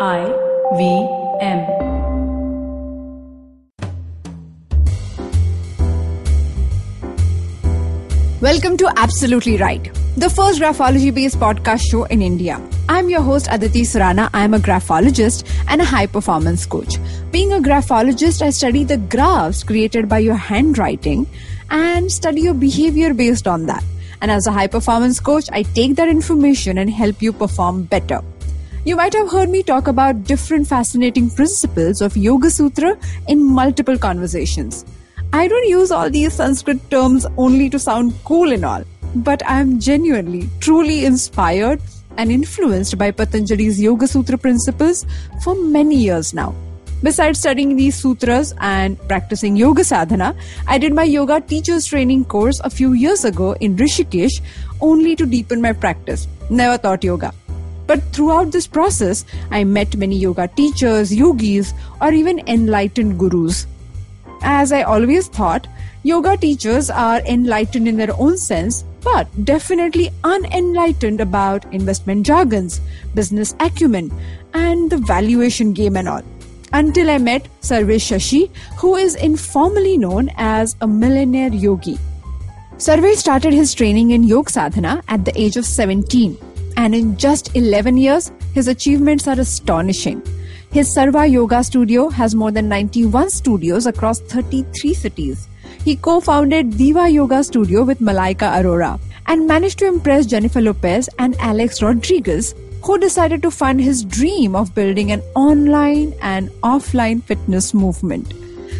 I V M. Welcome to Absolutely Write, the first graphology based podcast show in India. I'm your host Aditi Surana. I'm a graphologist and a high performance coach. Being a graphologist, I study the graphs created by your handwriting and study your behavior based on that. And as a high performance coach, I take that information and help you perform better. You might have heard me talk about different fascinating principles of Yoga Sutra in multiple conversations. I don't use all these Sanskrit terms only to sound cool and all, but I am genuinely, truly inspired and influenced by Patanjali's Yoga Sutra principles for many years now. Besides studying these sutras and practicing yoga sadhana, I did my yoga teachers training course a few years ago in Rishikesh only to deepen my practice. Never taught yoga. But throughout this process, I met many yoga teachers, yogis, or even enlightened gurus. As I always thought, yoga teachers are enlightened in their own sense, but definitely unenlightened about investment jargons, business acumen, and the valuation game and all. Until I met Sarvesh Shashi, who is informally known as a millionaire yogi. Sarvesh started his training in yoga sadhana at the age of 17 and in just 11 years, his achievements are astonishing. His Sarva Yoga Studio has more than 91 studios across 33 cities. He co founded Diva Yoga Studio with Malaika Arora and managed to impress Jennifer Lopez and Alex Rodriguez, who decided to fund his dream of building an online and offline fitness movement.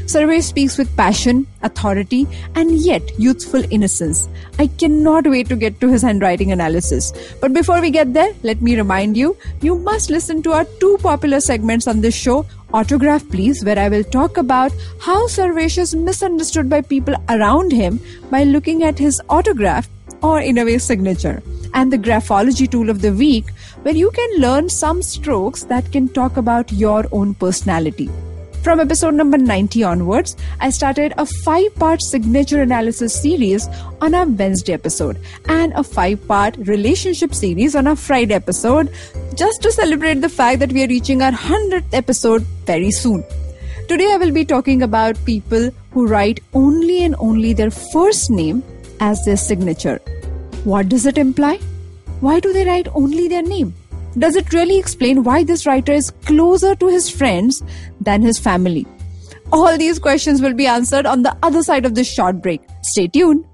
Sarvesh speaks with passion, authority, and yet youthful innocence. I cannot wait to get to his handwriting analysis. But before we get there, let me remind you you must listen to our two popular segments on this show Autograph Please, where I will talk about how Sarvesh is misunderstood by people around him by looking at his autograph or, in a way, signature. And the Graphology Tool of the Week, where you can learn some strokes that can talk about your own personality. From episode number 90 onwards, I started a five part signature analysis series on our Wednesday episode and a five part relationship series on our Friday episode just to celebrate the fact that we are reaching our 100th episode very soon. Today, I will be talking about people who write only and only their first name as their signature. What does it imply? Why do they write only their name? Does it really explain why this writer is closer to his friends than his family? All these questions will be answered on the other side of this short break. Stay tuned.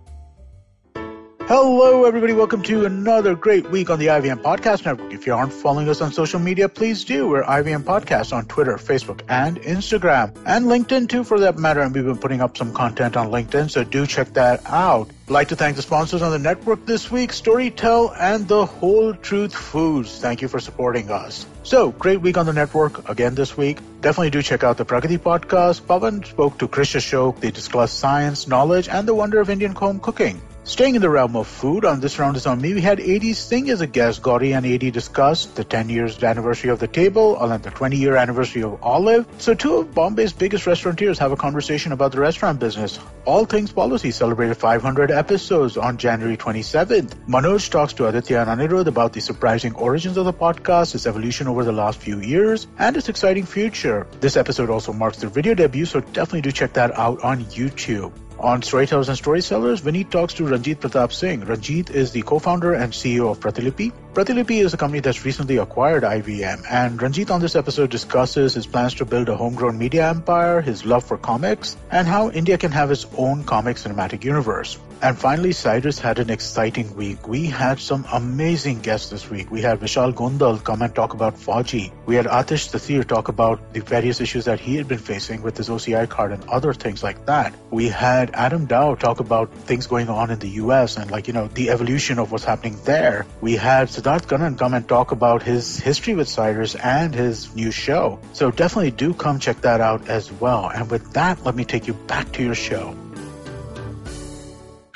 Hello, everybody. Welcome to another great week on the IVM Podcast Network. If you aren't following us on social media, please do. We're IVM Podcast on Twitter, Facebook, and Instagram, and LinkedIn too, for that matter. And we've been putting up some content on LinkedIn, so do check that out. I'd like to thank the sponsors on the network this week, Storytel and the Whole Truth Foods. Thank you for supporting us. So, great week on the network again this week. Definitely do check out the Pragati podcast. Pavan spoke to Krishna Ashok. They discussed science, knowledge, and the wonder of Indian home cooking. Staying in the realm of food, on this round is on me, we had AD Singh as a guest. Gauri and AD discussed the 10 years anniversary of the table and the 20 year anniversary of Olive. So, two of Bombay's biggest restaurateurs have a conversation about the restaurant business. All Things Policy celebrated 500 episodes on January 27th. Manoj talks to Aditya and Anirudh about the surprising origins of the podcast, its evolution over the last few years, and its exciting future. This episode also marks their video debut, so definitely do check that out on YouTube. On Storytellers and Storysellers, Vineet talks to Ranjit Pratap Singh. Ranjit is the co-founder and CEO of Pratilipi. Pratilipi is a company that's recently acquired IVM, and Ranjit on this episode discusses his plans to build a homegrown media empire, his love for comics, and how India can have its own comic cinematic universe. And finally, Cyrus had an exciting week. We had some amazing guests this week. We had Vishal Gondal come and talk about Fauji. We had Aatish Taseer talk about the various issues that he had been facing with his OCI card and other things like that. We had Adam Dow talk about things going on in the US and like, you know, the evolution of what's happening there. We had Siddharth Kannan come and talk about his history with Cyrus and his new show. So definitely do come check that out as well. And with that, let me take you back to your show.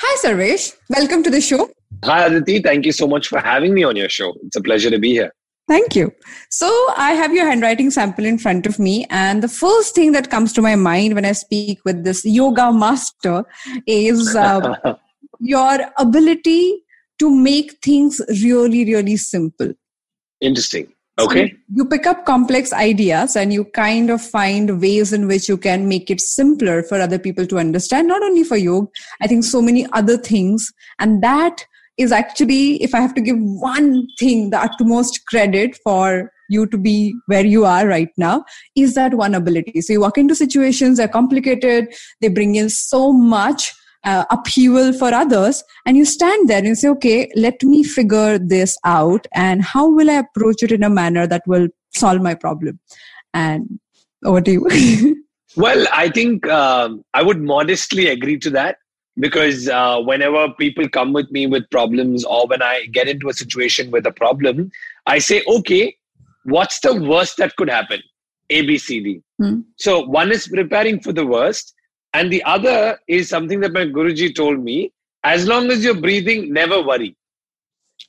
Hi, Sarvesh. Welcome to the show. Hi, Aditi. Thank you so much for having me on your show. It's a pleasure to be here. Thank you. So, I have your handwriting sample in front of me, and the first thing that comes to my mind when I speak with this yoga master is uh, your ability to make things really, really simple. Interesting. Okay. So you pick up complex ideas and you kind of find ways in which you can make it simpler for other people to understand, not only for yoga, I think so many other things. And that is actually, if I have to give one thing, the utmost credit for you to be where you are right now is that one ability. So you walk into situations, they're complicated, they bring in so much uh, upheaval for others and you stand there and you say okay let me figure this out and how will i approach it in a manner that will solve my problem? And over to you. Well i think um, i would modestly agree to that because uh, whenever people come with me with problems or when i get into a situation with a problem i say okay what's the worst that could happen? A b c d. Hmm. so one is preparing for the worst and the other is something that my Guruji told me as long as you're breathing, never worry.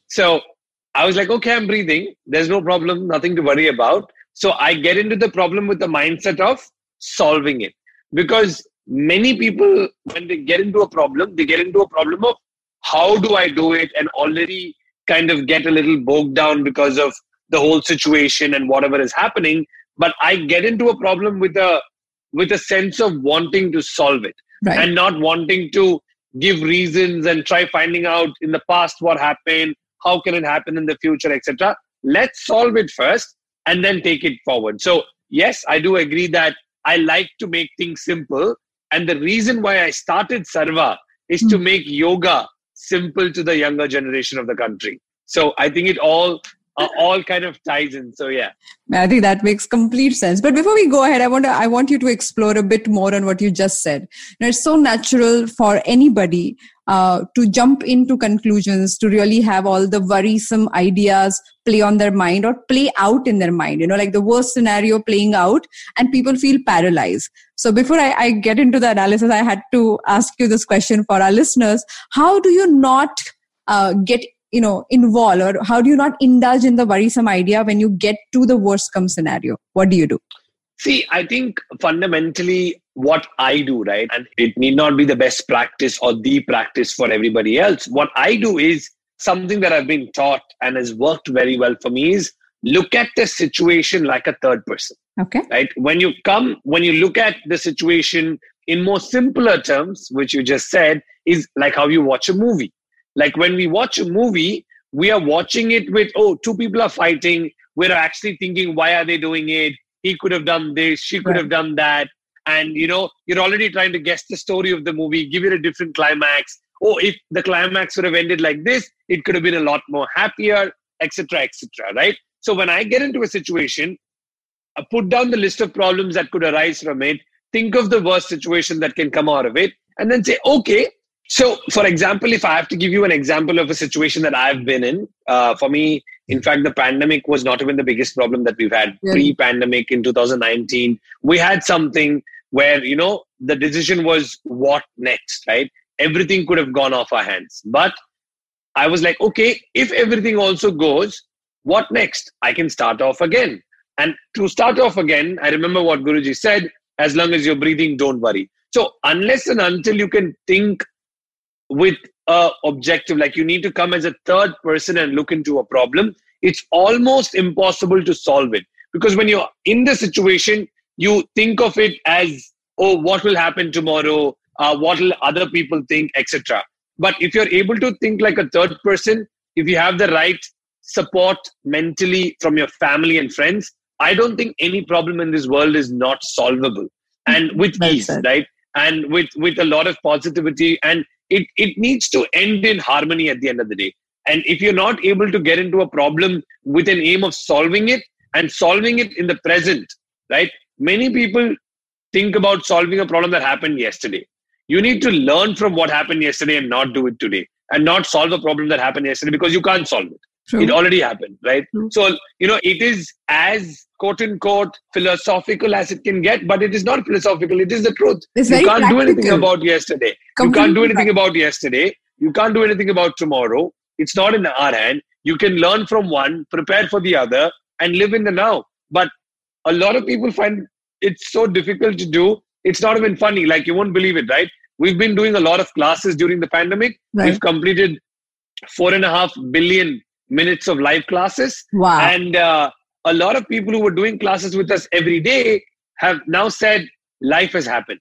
So I was like, okay, I'm breathing. There's no problem, nothing to worry about. So I get into the problem with the mindset of solving it. Because many people, when they get into a problem, they get into a problem of how do I do it and already kind of get a little bogged down because of the whole situation and whatever is happening. But I get into a problem with a with a sense of wanting to solve it right. and not wanting to give reasons and try finding out in the past what happened how can it happen in the future etc let's solve it first and then take it forward so yes i do agree that i like to make things simple and the reason why i started sarva is mm. to hmm. make yoga simple to the younger generation of the country so i think it all uh, all kind of ties in. So yeah, I think that makes complete sense. But before we go ahead, I want to I want you to explore a bit more on what you just said. Now, it's so natural for anybody uh, to jump into conclusions, to really have all the worrisome ideas play on their mind or play out in their mind. You know, like the worst scenario playing out, and people feel paralyzed. So before I, I get into the analysis, I had to ask you this question for our listeners: How do you not uh, get you know involve or how do you not indulge in the worrisome idea when you get to the worst come scenario? What do you do? See i think fundamentally what i do right and it need not be the best practice or the practice for everybody else. What i do is something that i've been taught and has worked very well for me is look at the situation like a third person okay. right? When you come when you look at the situation in more simpler terms which you just said is like how you watch a movie like when we watch a movie, we are watching it with, oh, two people are fighting. We're actually thinking, why are they doing it? He could have done this, she could right. have done that. And you know, you're already trying to guess the story of the movie, give it a different climax. Oh, if the climax would have ended like this, it could have been a lot more happier, etc., etc. right? So when I get into a situation, I put down the list of problems that could arise from it, think of the worst situation that can come out of it, and then say, okay, so, for example, if I have to give you an example of a situation that I've been in, uh, for me, in fact, the pandemic was not even the biggest problem that we've had. Yeah. Pre pandemic in 2019, we had something where, you know, the decision was what next, right? Everything could have gone off our hands. But I was like, okay, if everything also goes, what next? I can start off again. And to start off again, I remember what Guruji said as long as you're breathing, don't worry. So, unless and until you can think with a objective like you need to come as a third person and look into a problem it's almost impossible to solve it. Because when you're in the situation you think of it as oh what will happen tomorrow? Uh, what will other people think etc but if you're able to think like a third person if you have the right support mentally from your family and friends i don't think any problem in this world is not solvable. And with ease right? And with with a lot of positivity and it, it needs to end in harmony at the end of the day. And if you're not able to get into a problem with an aim of solving it and solving it in the present, right? Many people think about solving a problem that happened yesterday. You need to learn from what happened yesterday and not do it today and not solve a problem that happened yesterday because you can't solve it. True. It already happened, right? True. So, you know, it is as quote unquote philosophical as it can get, but it is not philosophical. It is the truth. It's you can't practical. do anything about yesterday. Completely you can't do anything about yesterday. You can't do anything about tomorrow. It's not in our hand. You can learn from one, prepare for the other, and live in the now. But a lot of people find it's so difficult to do. It's not even funny. Like you won't believe it, right? We've been doing a lot of classes during the pandemic. Right. We've completed four and a half billion minutes of live classes. Wow. And uh, a lot of people who were doing classes with us every day have now said life has happened.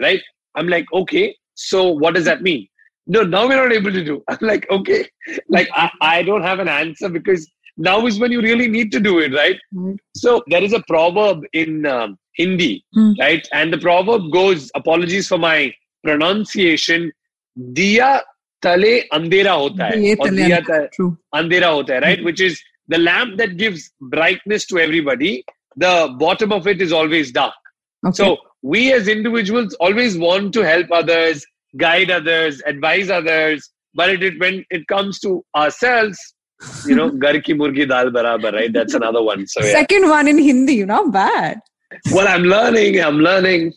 Right? I'm like, okay, so what does that mean? No, now we're not able to do. I'm like, okay, like I, I don't have an answer because now is when you really need to do it, right? Right. So there is a proverb in um, Hindi, Hmm. right? And the proverb goes, apologies for my pronunciation, diya tale andhera hota hai. Diye Or tale diya andhera. ta- True. andhera hota hai, right? Which is the lamp that gives brightness to everybody. The bottom of it is always dark. Okay. So we as individuals always want to help others, guide others, advise others. But it, it, when it comes to ourselves, you know, gar ki murgi dal barabar, right? That's another one. So yeah. Second one in Hindi, you not bad. Well, I'm learning. I'm learning.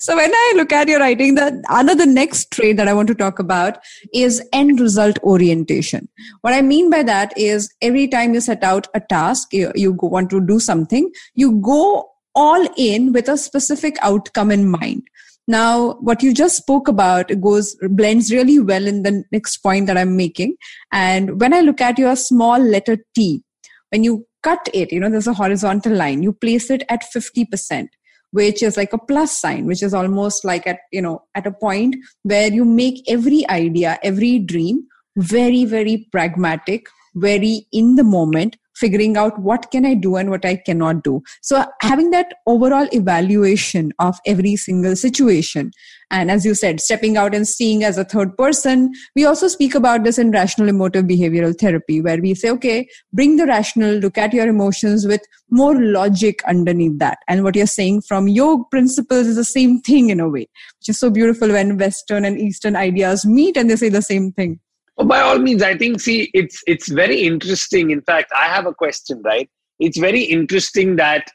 So when I look at your writing, the another next trait that I want to talk about is end result orientation. What I mean by that is every time you set out a task, you, you want to do something, you go all in with a specific outcome in mind. Now, what you just spoke about goes blends really well in the next point that I'm making. And when I look at your small letter T, when you cut it, you know, there's a horizontal line, you place it at 50% which is like a plus sign which is almost like at you know at a point where you make every idea every dream very very pragmatic very in the moment figuring out what can i do and what i cannot do. So having that overall evaluation of every single situation. And as you said stepping out and seeing as a third person we also speak about this in rational emotive behavioral therapy where we say okay bring the rational look at your emotions with more logic underneath that. And what you're saying from your principles is the same thing in a way which is so beautiful when western and eastern ideas meet and they say the same thing Well, by all means, I think see it's it's very interesting. In fact, I have a question, right? It's very interesting that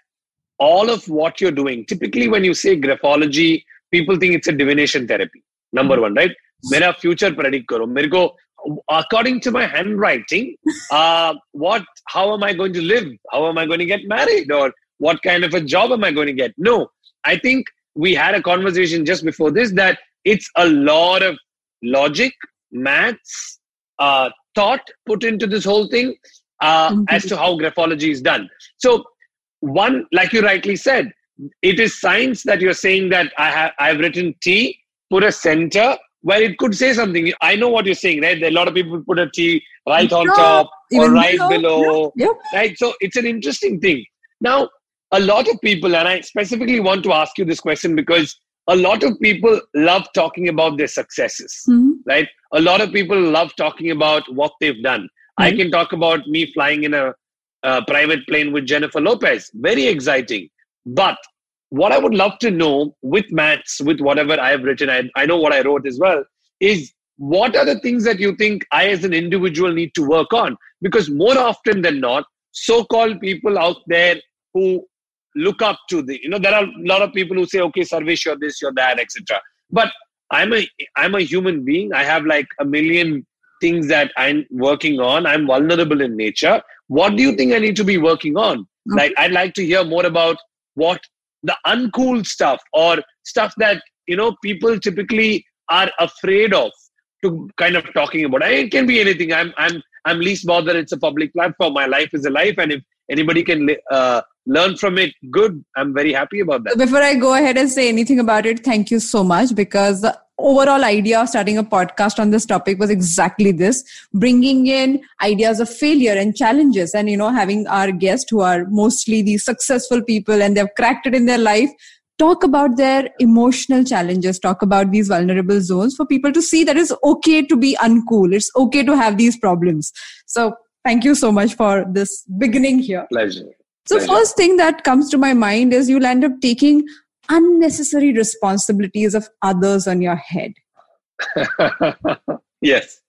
all of what you're doing, typically when you say graphology, people think it's a divination therapy. Number one, right? मेरा future predict करो मेरे को according to my handwriting uh, what how am i going to live how am i going to get married or what kind of a job am i going to get no i think we had a conversation just before this that it's a lot of logic maths uh, thought put into this whole thing uh, Mhm. as to how graphology is done so one like you rightly said it is science that you're saying that i have i've written t put a center where it could say something i know what you're saying right there are a lot of people put a t right on Top, top or right below. below Yep. right so it's an interesting thing now a lot of people and i specifically want to ask you this question because a lot of people love talking about their successes Mhm. Right? A lot of people love talking about what they've done. I hmm. can talk about me flying in a, a private plane with jennifer lopez. Very exciting. But what i would love to know with maths with whatever i have written I, I know what i wrote as well is what are the things that you think i as an individual need to work on? Because more often than not so-called people out there who look up to the you know there are a lot of people who say okay Sarvesh, you're this you're that etc but i'm a i'm a human being. I have like a million things that i'm working on. I'm vulnerable in nature. What do you think i need to be working on? Okay. like i'd like to hear more about what the uncool stuff or stuff that you know people typically are afraid of to kind of talking about. It can be anything. I'm i'm i'm least bothered. It's a public platform. My life is a life. And if anybody can uh, learn from it good. I'm very happy about that. Before I go ahead and say anything about it, thank you so much because overall idea of starting a podcast on this topic was exactly this bringing in ideas of failure and challenges and you know having our guests who are mostly these successful people and they've cracked it in their life talk about their emotional challenges talk about these vulnerable zones for people to see that it's okay to be uncool it's okay to have these problems. So thank you so much for this beginning here. Pleasure. So Pleasure. first thing that comes to my mind is you'll end up taking unnecessary responsibilities of others on your head. yes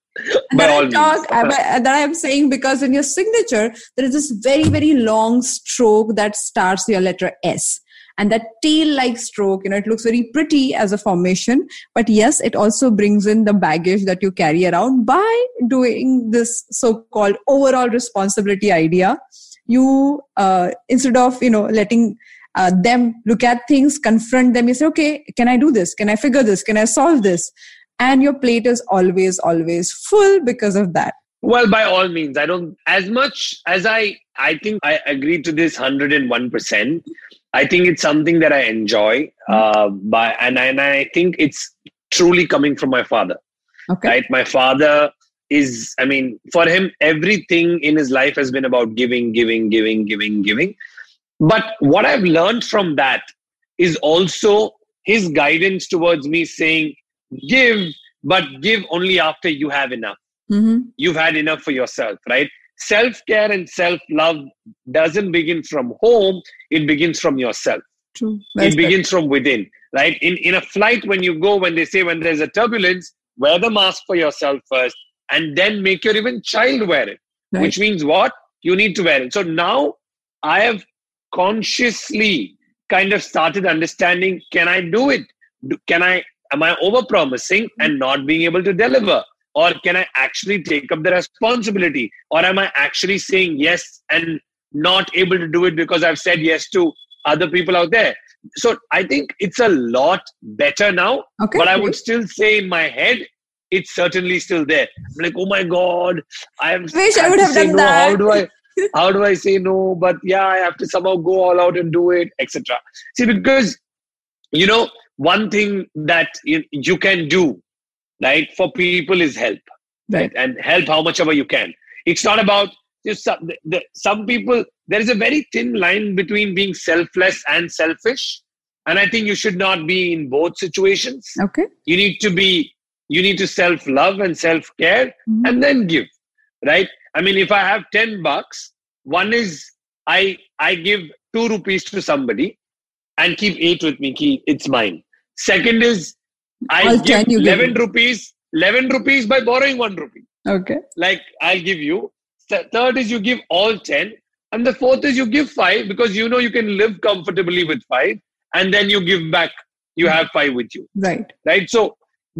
that I talk, that I am saying because in your signature there is this very very long stroke that starts your letter S. And that tail-like stroke, you know, it looks very pretty as a formation, but yes, it also brings in the baggage that you carry around by doing this so-called overall responsibility idea. You uh, instead of you know letting uh, them look at things, confront them. You say, okay, can I do this? Can I figure this? Can I solve this? And your plate is always, always full because of that. Well, by all means, I don't, as much as I I think I agree to this 101%. I think it's something that I enjoy. Uh, by, and, and I think it's truly coming from my father. Okay. Right? My father is, I mean, for him, everything in his life has been about giving, giving, giving, giving, giving. But what I've learned from that is also his guidance towards me saying, give, but give only after you have enough. Mm-hmm. You've had enough for yourself, right? Self care and self love doesn't begin from home, it begins from yourself. True. it begins from within, right? In, in a flight, when you go, when they say when there's a turbulence, wear the mask for yourself first and then make your even child wear it, Right. which means what? You need to wear it. So now I have consciously kind of started understanding can I do it? Can I, am I over promising and not being able to deliver? Or can I actually take up the responsibility? Or am I actually saying yes and not able to do it because I've said yes to other people out there? So I think it's a lot better now, Okay. but I would still say in my head, it's certainly still there. I'm like, oh my god, I'm. Wish I would have done no. How do I? How do I say no? But yeah, I have to somehow go all out and do it, etc. See, because you know, one thing that you, can do, right, for people is help, Right. and help how much ever you can. It's not about just some, the, the, some people. There is a very thin line between being selfless and selfish, and I think you should not be in both situations Okay. you need to be you need to self love and self care Mhm. and then give right i mean if i have 10 bucks one is i i give 2 rupees to somebody and keep 8 with me keep, it's mine second is i All give 10 give 11 me. rupees 11 rupees by borrowing 1 rupee Okay. like i'll give you third is you give all 10 and the fourth is you give 5 because you know you can live comfortably with 5 and then you give back you have 5 with you Right. right? So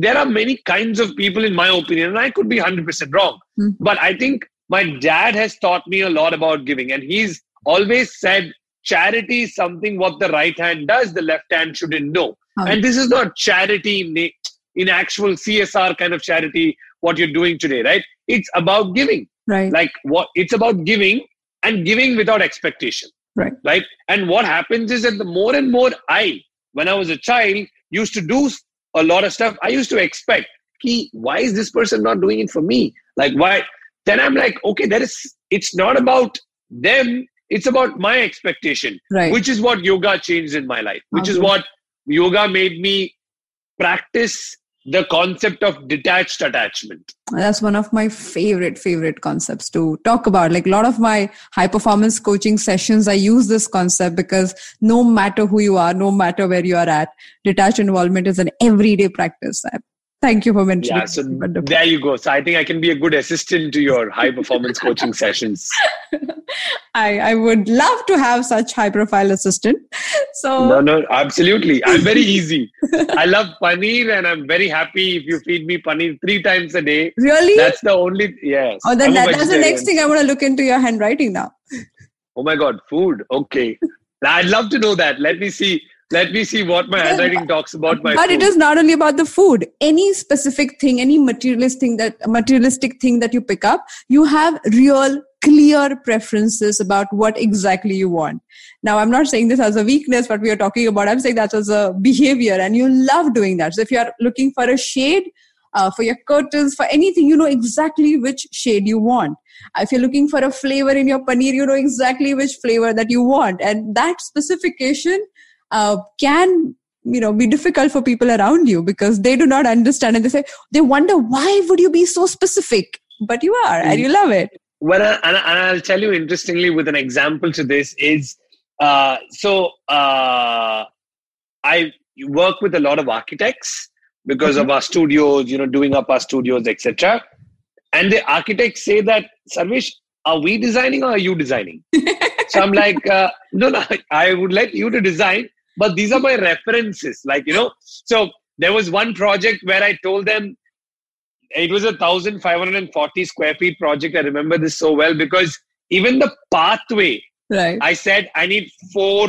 there are many kinds of people, in my opinion, and I could be 100% wrong. Mhm. But I think my dad has taught me a lot about giving, and he's always said charity is something what the right hand does, the left hand shouldn't know. And this is not charity in, in actual CSR kind of charity, what you're doing today, right? It's about giving Right. like what it's about giving and giving without expectation Right. right and what happens is that the more and more i when i was a child used to do a lot of stuff i used to expect Ki, why is this person not doing it for me like why then i'm like okay that is it's not about them it's about my expectation Right. which is what yoga changed in my life which is what yoga made me practice the concept of detached attachment That's one of my favorite, favorite concepts to talk about. Like a lot of my high performance coaching sessions, I use this concept because no matter who you are, no matter where you are at, detached involvement is an everyday practice. Thank you for mentioning. Yeah, so. Wonderful. there you go. So I think I can be a good assistant to your high performance coaching sessions. I, I would love to have such high profile assistant. So No, no, absolutely. I'm very easy. I love paneer and I'm very happy if you feed me paneer three times a day. really? That's the only, yes. oh, then that, that's the next thing I want to look into your handwriting now. Oh my God, food. Okay. I'd love to know that. Let me see. Let me see what my handwriting talks about my but food. it is not only about the food. Any specific thing any materialist thing that materialistic thing that you pick up you have real clear preferences about what exactly you want. Now i'm not saying this as a weakness what we are talking about i'm saying that as a behavior and you love doing that. So if you are looking for a shade uh, for your curtains for anything you know exactly which shade you want. If you're looking for a flavor in your paneer you know exactly which flavor that you want. And that specification uh, can you know be difficult for people around you because they do not understand and they say they wonder why would you be so specific but you are and you love it well, and, I'll tell you interestingly with an example to this is uh, so uh, I work with a lot of architects because of our studios, you know, doing up our studios, etc. And the architects say that, sarvesh are we designing or are you designing? so I'm like, uh, no, no, I would like you to design, but these are my references. Like, you know, so there was one project where I told them it was a 1540 square feet project. I remember this so well because even the pathway, right I said I need four,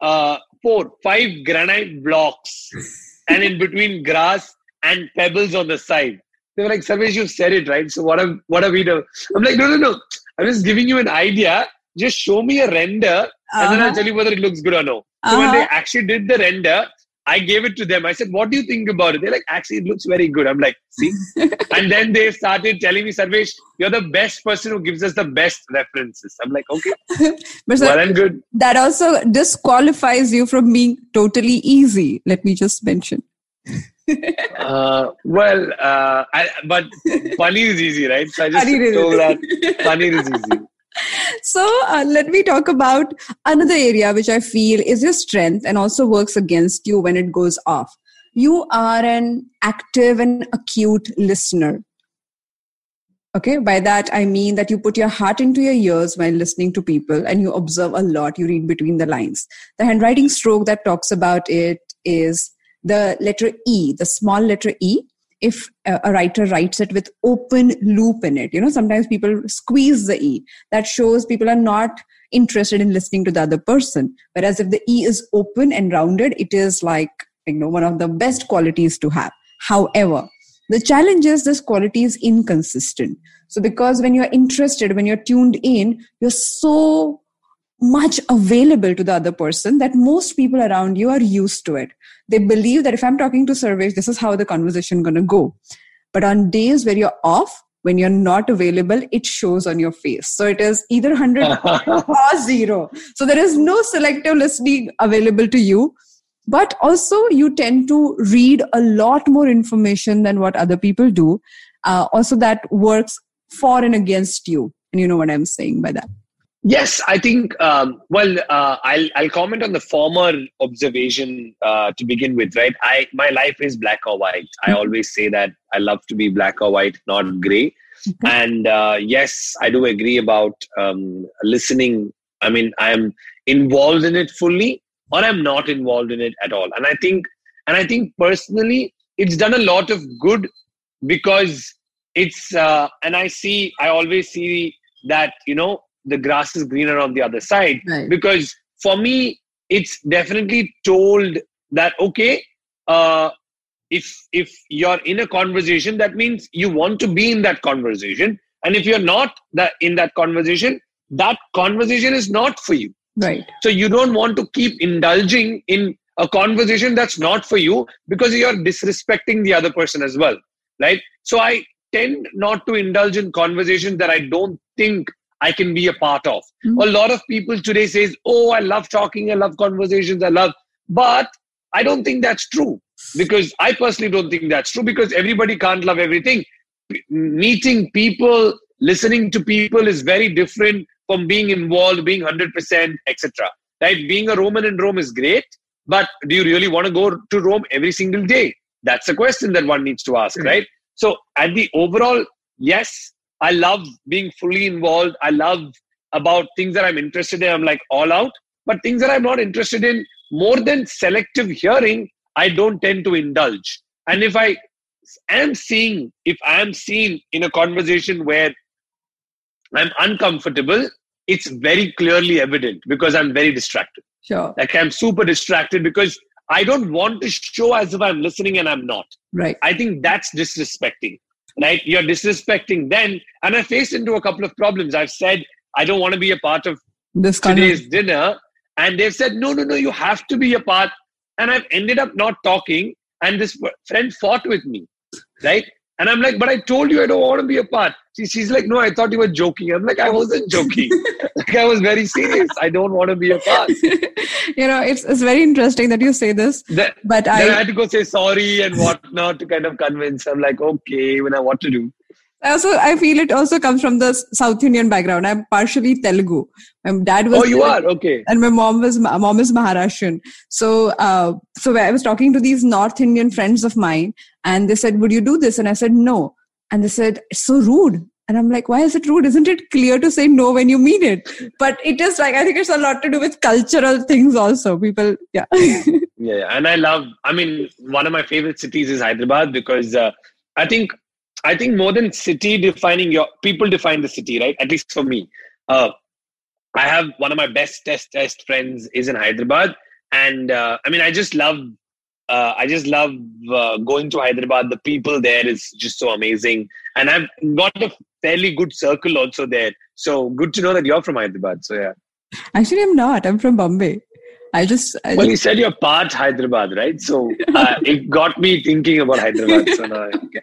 uh, four, five granite blocks, and in between grass and pebbles on the side. They were like, "Sarvesh, you said it right. So what are what are we doing?" I'm like, "No, no, no. I'm just giving you an idea. just show me a render and then I'll Uh-huh. tell you whether it looks good or no. So when Uh-huh. they actually did the render, I gave it to them. I said, What do you think about it? They're like, Actually, it looks very good. I'm like, See? and then they started telling me, Sarvesh, you're the best person who gives us the best references. I'm like, Okay, But sir, well and good. that also disqualifies you from being totally easy. Let me just mention. Uh, well, uh, I, but paneer is easy, right? So I just Paneer told that paneer is easy. So uh, let me talk about another area which I feel is your strength and also works against you when it goes off. You are an active and acute listener. Okay, by that I mean that you put your heart into your ears while listening to people and you observe a lot, you read between the lines. The handwriting stroke that talks about it is the letter E, the small letter E. If a writer writes it with open loop in it, you know, sometimes people squeeze the E. That shows people are not interested in listening to the other person. Whereas if the E is open and rounded, it is like, you know, one of the best qualities to have. However, the challenge is this quality is inconsistent. So because when you're interested, when you're tuned in, you're so much available to the other person that most people around you are used to it. They believe that if I'm talking to Sarvesh, this is how the conversation gonna go. But on days where you're off, when you're not available, it shows on your face. So it is either 100 or zero. So there is no selective listening available to you. But also, you tend to read a lot more information than what other people do. Uh, also, that works for and against you. And you know what I'm saying by that. Yes, I think. Um, well, uh, I'll I'll comment on the former observation uh, to begin with. Right, I my life is black or white. I always say that I love to be black or white, not gray. And uh, yes, I do agree about um, listening. I mean, I'm involved in it fully, or I'm not involved in it at all. And I think, and I think personally, it's done a lot of good because it's. Uh, and I see, I always see that you know the grass is greener on the other side Right. because for me it's definitely told that okay uh, if if you're in a conversation that means you want to be in that conversation and if you're not that in that conversation that conversation is not for you Right. so you don't want to keep indulging in a conversation that's not for you because you're disrespecting the other person as well, right? So I tend not to indulge in conversations that I don't think I can be a part of. Mhm. A lot of people today says, "Oh, I love talking, I love conversations, I love," but I don't think that's true because I personally don't think that's true because everybody can't love everything. P- Meeting people, listening to people is very different from being involved, being 100%, etc. Right? Being a Roman in Rome is great, but do you really want to go to Rome every single day? That's a question that one needs to ask, Right. right? So, at the overall, yes, I love being fully involved. I love about things that I'm interested in. I'm like all out, but things that I'm not interested in, more than selective hearing, I don't tend to indulge. And if I am seeing, if I am seen in a conversation where I'm uncomfortable, it's very clearly evident because I'm very distracted. Sure. Like I'm super distracted because I don't want to show as if I'm listening and I'm not. Right. I think that's disrespecting, right? You're disrespecting then. And I faced into a couple of problems. I've said, I don't want to be a part of This today's of dinner. And they've said, no, no, no, you have to be a part. And I've ended up not talking. And this friend fought with me, right? And I'm like, but I told you I don't want to be a part. She, she's like, no, I thought you were joking. I'm like, I wasn't joking. like, I was very serious. I don't want to be a part. you know, it's it's very interesting that you say this, Then, but I I had to go say sorry and whatnot to kind of convince. I'm like, okay, when I what to do. Also I feel it also comes from the South Indian background. I'm partially Telugu. My dad was Oh, you Telugu. are okay. and my mom was mom is Maharashtrian. So uh, so I was talking to these North Indian friends of mine, and they said, "Would you do this?" And I said, "No." And they said, "It's so rude." And I'm like, "Why is it rude? Isn't it clear to say no when you mean it?" But it is like I think it's a lot to do with cultural things also. People, yeah, Yeah, yeah. and I love. I mean, one of my favorite cities is Hyderabad because uh, I think I think more than city defining your people define the city, right? At least for me. Uh, I have one of my best test test friends is in Hyderabad, and uh, I mean, I just love. Uh, I just love uh, going to Hyderabad. The people there is just so amazing, and I've got a fairly good circle also there. So good to know that you're from Hyderabad. So yeah. Actually, I'm not. I'm from Bombay. I just. I Well, just you said you're part Hyderabad, right? So uh, it got me thinking about Hyderabad. So now, okay.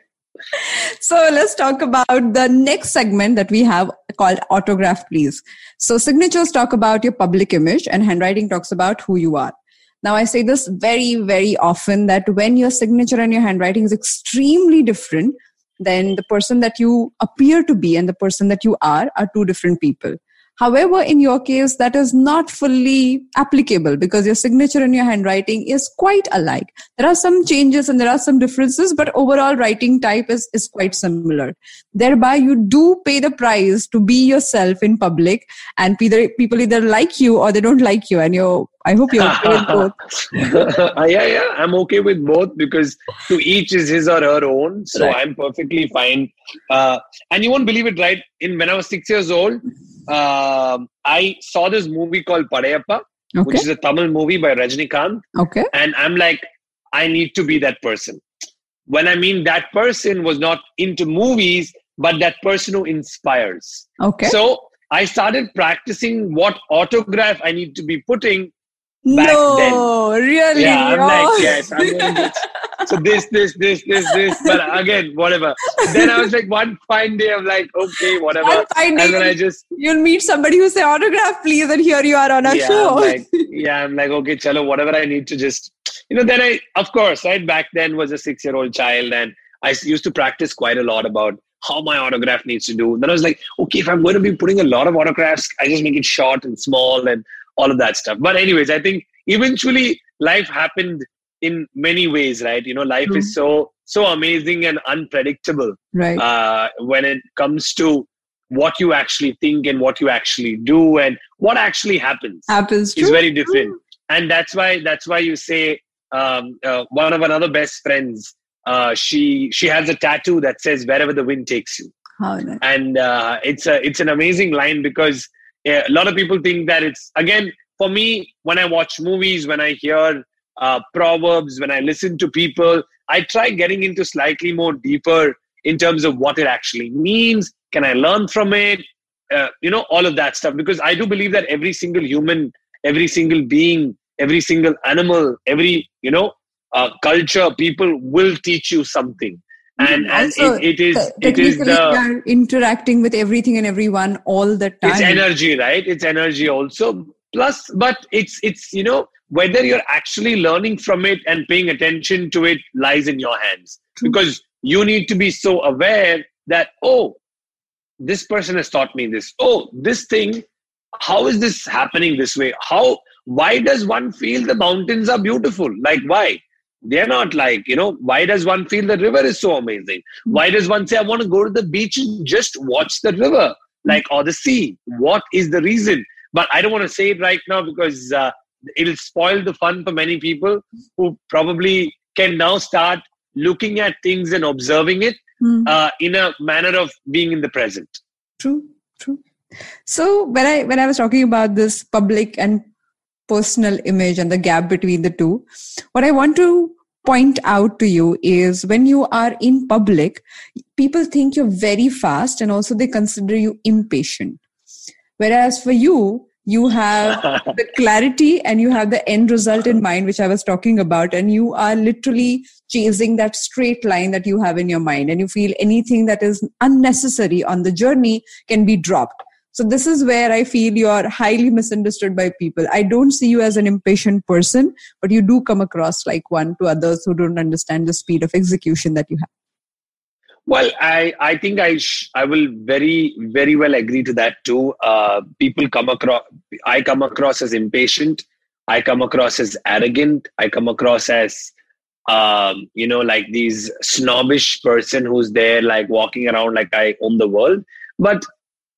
So let's talk about the next segment that we have called autograph please. So signatures talk about your public image and handwriting talks about who you are. Now i say this very very often that when your signature and your handwriting is extremely different then the person that you appear to be and the person that you are are two different people However, in your case, that is not fully applicable because your signature and your handwriting is quite alike. There are some changes and there are some differences, but overall writing type is, is quite similar. Thereby, you do pay the price to be yourself in public and either, people either like you or they don't like you. And you're, I hope you're okay with both. Yeah, yeah, I'm okay with both because to each is his or her own. So Right. I'm perfectly fine. Uh, and you won't believe it, right? In when I was six years old, um I saw this movie called Padayappa, which is a Tamil movie by Rajnikant, Okay. and I'm like, I need to be that person. When I mean that person was not into movies, but that person who inspires. Okay. So I started practicing what autograph I need to be putting back no, really? yeah, I'm Oh. like, yes, I'm going to So this, this, this, this, this. But again, whatever. Then I was like, one fine day, I'm like, okay, whatever. One fine and then I just, You'll meet somebody who say autograph, please, and here you are on a yeah, show. I'm like, yeah, I'm like, okay, chalo, whatever I need to just, you know, then I, of course, right back then was a six year old child and I used to practice quite a lot about how my autograph needs to do. Then I was like, okay, if I'm going to be putting a lot of autographs, I just make it short and small and all of that stuff. But anyways, I think eventually life happened in many ways, right? You know, life is so so amazing and unpredictable right. uh, when it comes to what you actually think and what you actually do and what actually happens Happens is true. very different and that's why that's why you say um, uh, one of another best friends uh, she she has a tattoo that says wherever the wind takes you How nice. and uh, it's a it's an amazing line because a lot of people think that it's again for me when I watch movies, when I hear uh, proverbs, when I listen to people, I try getting into slightly more deeper in terms of what it actually means. Can I learn from it? Uh, you know, all of that stuff because I do believe that every single human, every single being, every single animal, every you know uh, culture, people will teach you something. And, and Also, it, it is it is the interacting with everything and everyone all the time. it's energy right? It's energy also. Plus but it's it's you know whether you're actually learning from it and paying attention to it lies in your hands. True. because you need to be so aware that oh this person has taught me this. Oh this thing how is this happening this way? How why does one feel the mountains are beautiful? Like why they're not like you know why does one feel the river is so amazing why does one say i want to go to the beach and just watch the river like or the sea what is the reason but i don't want to say it right now because uh, it'll spoil the fun for many people who probably can now start looking at things and observing it Hmm. uh, in a manner of being in the present True, true. So when I when I was talking about this public and personal image and the gap between the two, what I want to point out to you is when you are in public, people think you're very fast and also they consider you impatient. Whereas for you, you have the clarity and you have the end result in mind, which I was talking about, and you are literally chasing that straight line that you have in your mind, and you feel anything that is unnecessary on the journey can be dropped. So, this is where I feel you are highly misunderstood by people. I don't see you as an impatient person, but you do come across like one to others who don't understand the speed of execution that you have. Well, I, I think I sh- I will very very well agree to that too. Uh, people come across I come across as impatient. I come across as arrogant. I come across as um, you know like these snobbish person who's there like walking around like I own the world. But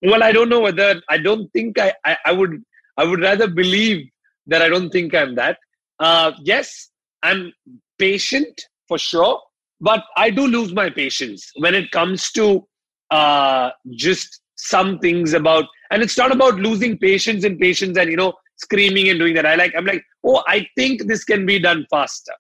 well, I don't know whether I don't think I I, I would I would rather believe that I don't think I'm that. Uh, yes, I'm patient for sure but I do lose my patience when it comes to uh, just some things about, and it's not about losing patience and patience and you know screaming and doing that. I like, I'm like, oh, I think this can be done faster,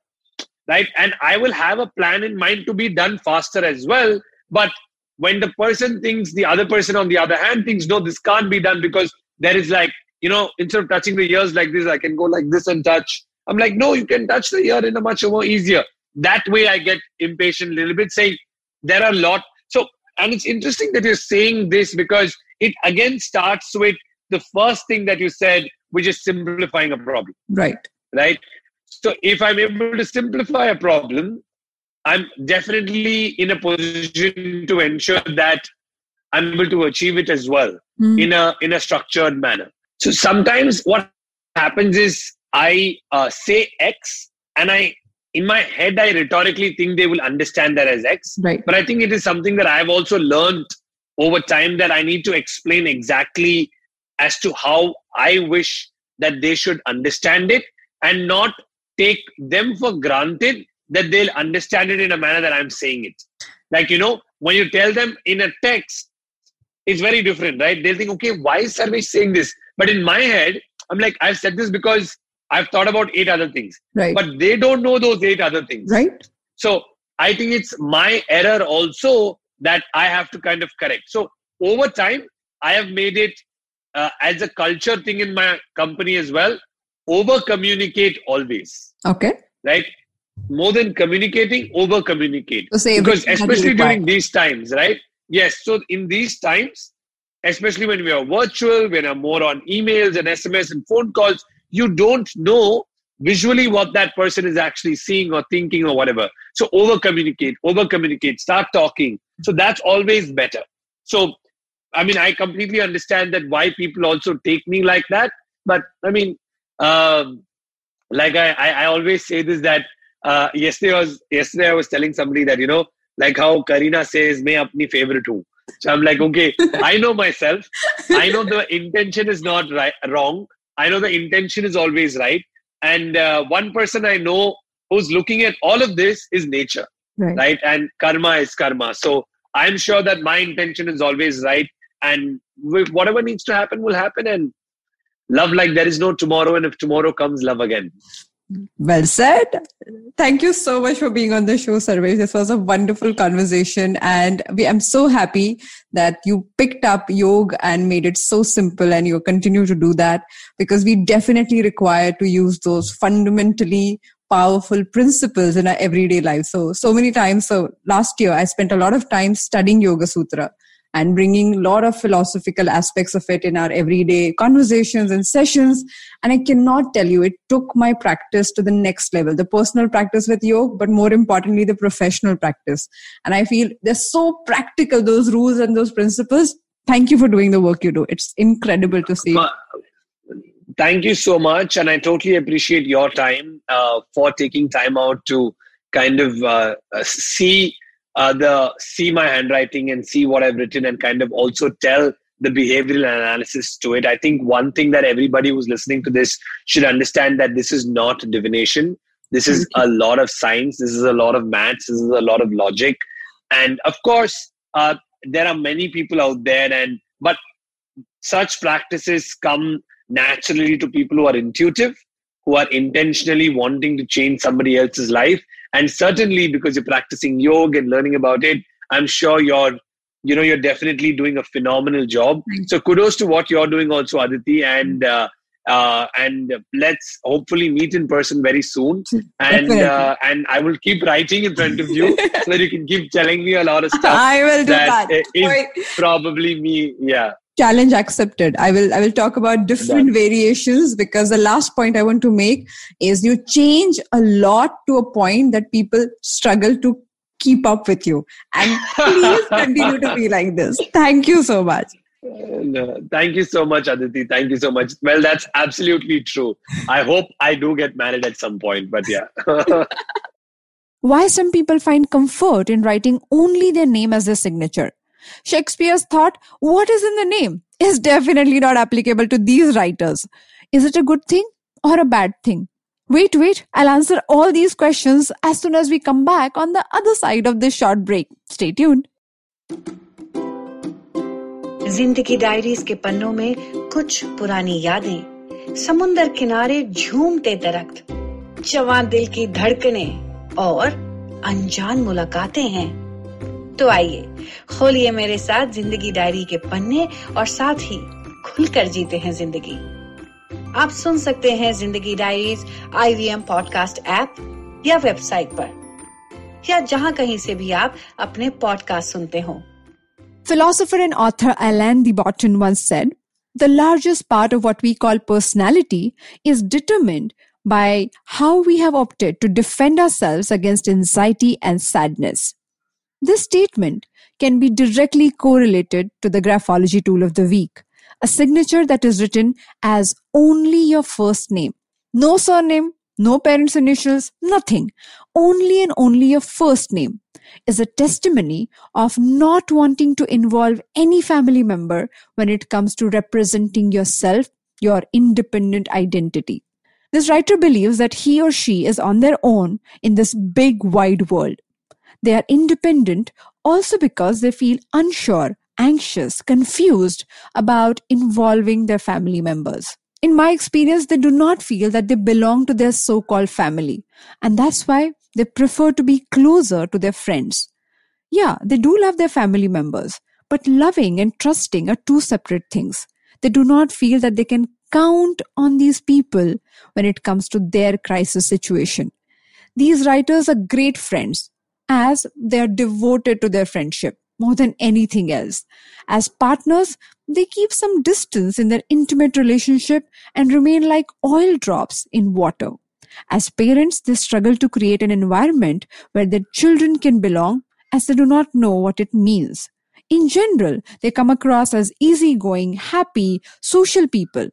right? And I will have a plan in mind to be done faster as well. But when the person thinks the other person on the other hand thinks no this can't be done because there is like you know instead of touching the ears like this i can go like this and touch. I'm like no you can touch the ear in a much more easier. That way i get impatient a little bit saying there are a lot. So and it's interesting that you're saying this because it again starts with the first thing that you said which is simplifying a problem. Right. right? So if i'm able to simplify a problem i'm definitely in a position to ensure that i'm able to achieve it as well Mm. in a in a structured manner so sometimes what happens is i uh, say x and i in my head i rhetorically think they will understand that as x Right. but i think it is something that i've also learned over time that i need to explain exactly as to how i wish that they should understand it and not take them for granted that they'll understand it in a manner that i'm saying it like you know when you tell them in a text it's very different right they'll think okay why is Sarvesh saying this but in my head i'm like i've said this because i've thought about eight other things Right. but they don't know those eight other things right. so I think it's my error also that I have to kind of correct. So over time, I have made it uh, as a culture thing in my company as well. Over communicate always, Okay. right? More than communicating, over communicate. So Because everything that you especially during these times, right? Yes. So in these times, especially when we are virtual, when I'm more on emails and SMS and phone calls, you don't know visually what that person is actually seeing or thinking or whatever. So over communicate, over communicate, start talking. So that's always better. So, I mean, I completely understand that why people also take me like that. But I mean, um, like I, I, I always say this that uh, yesterday was yesterday I was telling somebody that you know like how Kareena says may apni favorite Who? So I'm like okay I know myself. I know the intention is not right, wrong. I know the intention is always right. And uh, one person I know who's looking at all of this is nature, right. right? And karma is karma. So I'm sure that my intention is always right, and whatever needs to happen will happen. And love like there is no tomorrow, and if tomorrow comes, love again. Well said. Thank you so much for being on the show, Sarvesh. This was a wonderful conversation, and we, I'm so happy that you picked up yoga and made it so simple, and you continue to do that because we definitely require to use those fundamentally powerful principles in our everyday life. So, so many times. So, last year I spent a lot of time studying Yoga Sutra and bringing a lot of philosophical aspects of it in our everyday conversations and sessions. And I cannot tell you, it took my practice to the next level the personal practice with yoga, but more importantly, the professional practice. And I feel they're so practical, those rules and those principles. Thank you for doing the work you do. It's incredible to see. Thank you so much, and I totally appreciate your time uh, for taking time out to kind of uh, uh, see uh, the see my handwriting and see what I've written, and kind of also tell the behavioral analysis to it. I think one thing that everybody who's listening to this should understand that this is not divination. This is a lot of science. This is a lot of maths. This is a lot of logic, and of course, uh, there are many people out there, and but such practices come naturally to people who are intuitive, who are intentionally wanting to change somebody else's life. And certainly because you're practicing yoga and learning about it, I'm sure you're, you know, you're definitely doing a phenomenal job. So kudos to what you're doing also, Aditi. And, uh, uh, and let's hopefully meet in person very soon. And uh, and I will keep writing in front of you so that you can keep telling me a lot of stuff. I will do that. that is Wait. probably me. Yeah. Challenge accepted i will i will talk about different Done. variations because the last point i want to make is you change a lot to a point that people struggle to keep up with you and please continue to be like this thank you so much uh, No, thank you so much, Aditi. Thank you so much. Well, that's absolutely true. I hope I do get married at some point, but yeah. why some people find comfort in writing only their name as their signature shakespeare's thought what is in the name is definitely not applicable to these writers is it a good thing or a bad thing Wait, wait, I'll answer all these questions as soon as we come back on the other side of this short break. Stay tuned. ज़िंदगी diaries के पन्नों में कुछ पुरानी यादें समुंदर किनारे झूमते दरख्त जवान दिल की धड़कने और अनजान मुलाकातें हैं तो आइए। खोलिए मेरे साथ ज़िंदगी डायरी के पन्ने और साथ ही खुलकर जीते हैं ज़िंदगी। आप सुन सकते हैं ज़िंदगी डायरीज आईवीएम पॉडकास्ट ऐप या वेबसाइट पर, या जहाँ कहीं से भी आप अपने पॉडकास्ट सुनते हो। Philosopher and author Alain de Botton once said the largest part of what we call personality is determined by how we have opted to defend ourselves against anxiety and sadness This statement can be directly correlated to the graphology tool of the week, a signature that is written as only your first name. No surname, no parents' initials, nothing. Only and only your first name is a testimony of not wanting to involve any family member when it comes to representing yourself, your independent identity. This writer believes that he or she is on their own in this big wide world. They are independent also because they feel unsure, anxious, confused about involving their family members. In my experience, they do not feel that they belong to their so called family, and that's why they prefer to be closer to their friends. Yeah, they do love their family members, but loving and trusting are two separate things. They do not feel that they can count on these people when it comes to their crisis situation. These writers are great friends, as they are devoted to their friendship more than anything else. As partners, they keep some distance in their intimate relationship and remain like oil drops in water. As parents, they struggle to create an environment where their children can belong as they do not know what it means. In general, they come across as easygoing, happy, social people.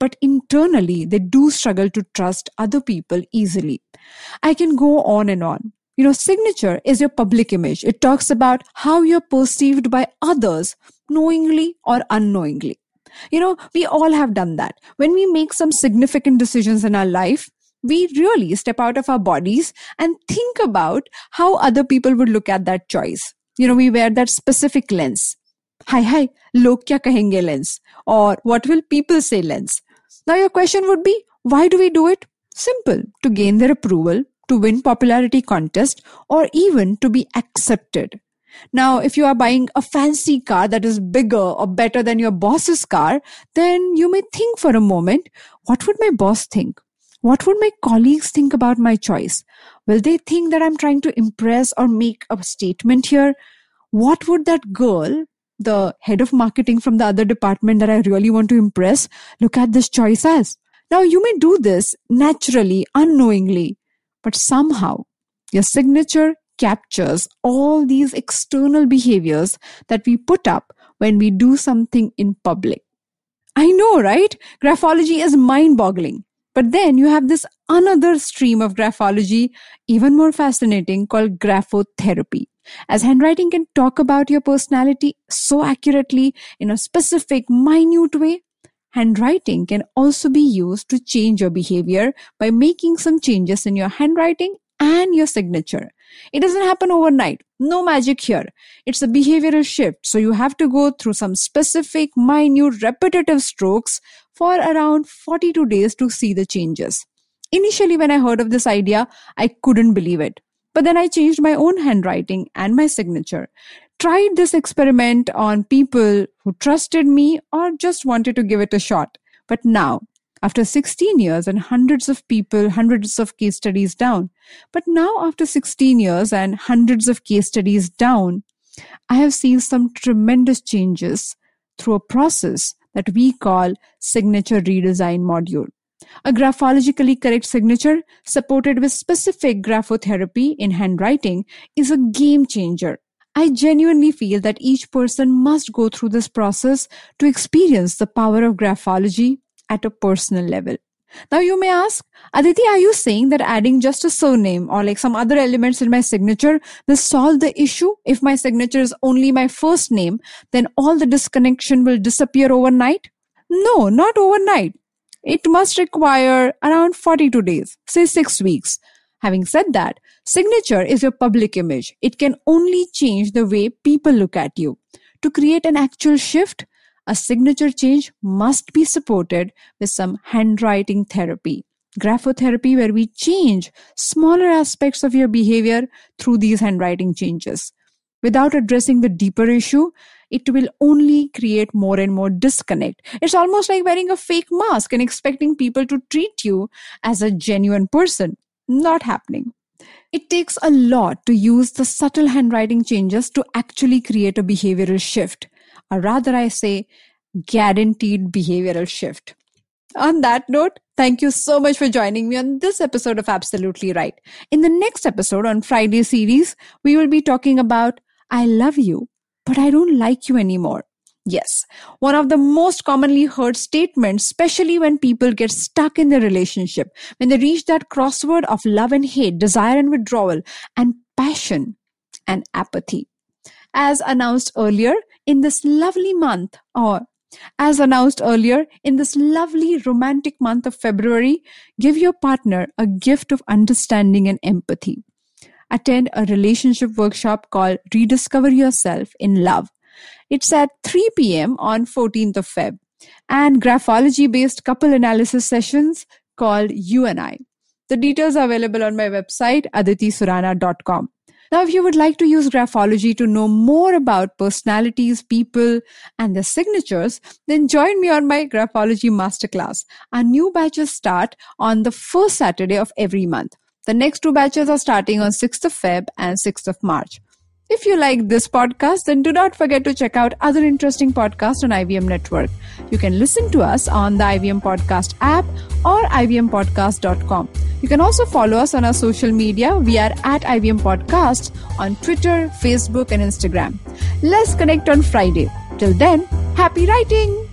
But internally, they do struggle to trust other people easily. I can go on and on. You know, signature is your public image. It talks about how you're perceived by others, knowingly or unknowingly. You know, we all have done that. When we make some significant decisions in our life, we really step out of our bodies and think about how other people would look at that choice. You know, we wear that specific lens. Hi, hi, log kya kahenge lens? Or what will people say lens? Now, your question would be, why do we do it? Simple, to gain their approval, to win popularity contest or even to be accepted. Now, if you are buying a fancy car that is bigger or better than your boss's car, then you may think for a moment, what would my boss think? What would my colleagues think about my choice? Will they think that I'm trying to impress or make a statement here? What would that girl, the head of marketing from the other department that I really want to impress, look at this choice as? Now, you may do this naturally, unknowingly, but somehow your signature captures all these external behaviors that we put up when we do something in public. I know, right? Graphology is mind boggling. But then you have this another stream of graphology, even more fascinating, called graphotherapy. As handwriting can talk about your personality so accurately in a specific, minute way, Handwriting can also be used to change your behavior by making some changes in your handwriting and your signature. It doesn't happen overnight. No magic here. It's a behavioral shift. So you have to go through some specific, minute, repetitive strokes for around 42 days to see the changes. Initially, when I heard of this idea, I couldn't believe it. But then I changed my own handwriting and my signature tried this experiment on people who trusted me or just wanted to give it a shot. But now, after 16 years and hundreds of people, hundreds of case studies down, but now after 16 years and hundreds of case studies down, I have seen some tremendous changes through a process that we call signature redesign module. A graphologically correct signature supported with specific graphotherapy in handwriting is a game changer I genuinely feel that each person must go through this process to experience the power of graphology at a personal level. Now you may ask, Aditi, are you saying that adding just a surname or like some other elements in my signature will solve the issue? If my signature is only my first name, then all the disconnection will disappear overnight? No, not overnight. It must require around 42 days, say six weeks. Having said that, signature is your public image. It can only change the way people look at you. To create an actual shift, a signature change must be supported with some handwriting therapy. Graphotherapy, where we change smaller aspects of your behavior through these handwriting changes. without addressing the deeper issue, it will only create more and more disconnect. It's almost like wearing a fake mask and expecting people to treat you as a genuine person. Not happening. It takes a lot to use the subtle handwriting changes to actually create a behavioral shift, or rather, I say, guaranteed behavioral shift. On that note, thank you so much for joining me on this episode of Absolutely Write. In the next episode on Friday series, we will be talking about I love you, but I don't like you anymore. Yes, one of the most commonly heard statements, especially when people get stuck in their relationship, when they reach that crossword of love and hate, desire and withdrawal, and passion and apathy. As announced earlier, in this lovely month, or as announced earlier, in this lovely romantic month of February, give your partner a gift of understanding and empathy. Attend a relationship workshop called Rediscover Yourself in Love. It's at 3 p.m. on 14th of Feb. And graphology based couple analysis sessions called You and I. The details are available on my website, aditisurana.com. Now, if you would like to use graphology to know more about personalities, people, and their signatures, then join me on my graphology masterclass. Our new batches start on the first Saturday of every month. The next two batches are starting on 6th of Feb and 6th of March. If you like this podcast, then do not forget to check out other interesting podcasts on IVM Network. You can listen to us on the IVM Podcast app or ivmpodcast.com. You can also follow us on our social media. We are at IVM Podcast on Twitter, Facebook, and Instagram. Let's connect on Friday. Till then, happy writing!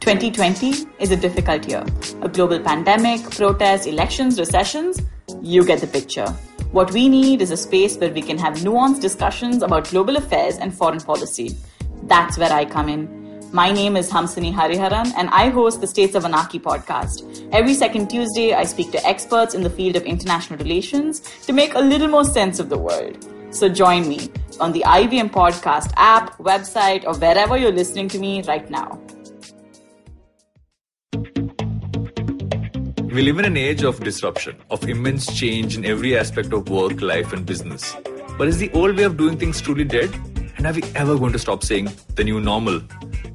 2020 is a difficult year. A global pandemic, protests, elections, recessions you get the picture. What we need is a space where we can have nuanced discussions about global affairs and foreign policy. That's where I come in. My name is Hamsini Hariharan, and I host the States of Anarchy podcast. Every second Tuesday, I speak to experts in the field of international relations to make a little more sense of the world. So join me on the IVM podcast app, website, or wherever you're listening to me right now. We live in an age of disruption, of immense change in every aspect of work, life, and business. But is the old way of doing things truly dead? And are we ever going to stop saying the new normal?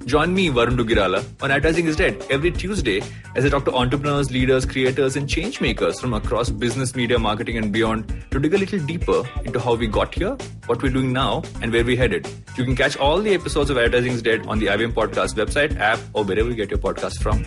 Join me, Varun Duggirala, on Advertising is Dead every Tuesday as I talk to entrepreneurs, leaders, creators, and change makers from across business, media, marketing, and beyond to dig a little deeper into how we got here, what we're doing now, and where we're headed. You can catch all the episodes of Advertising is Dead on the IVM Podcast website, app, or wherever you get your podcast from.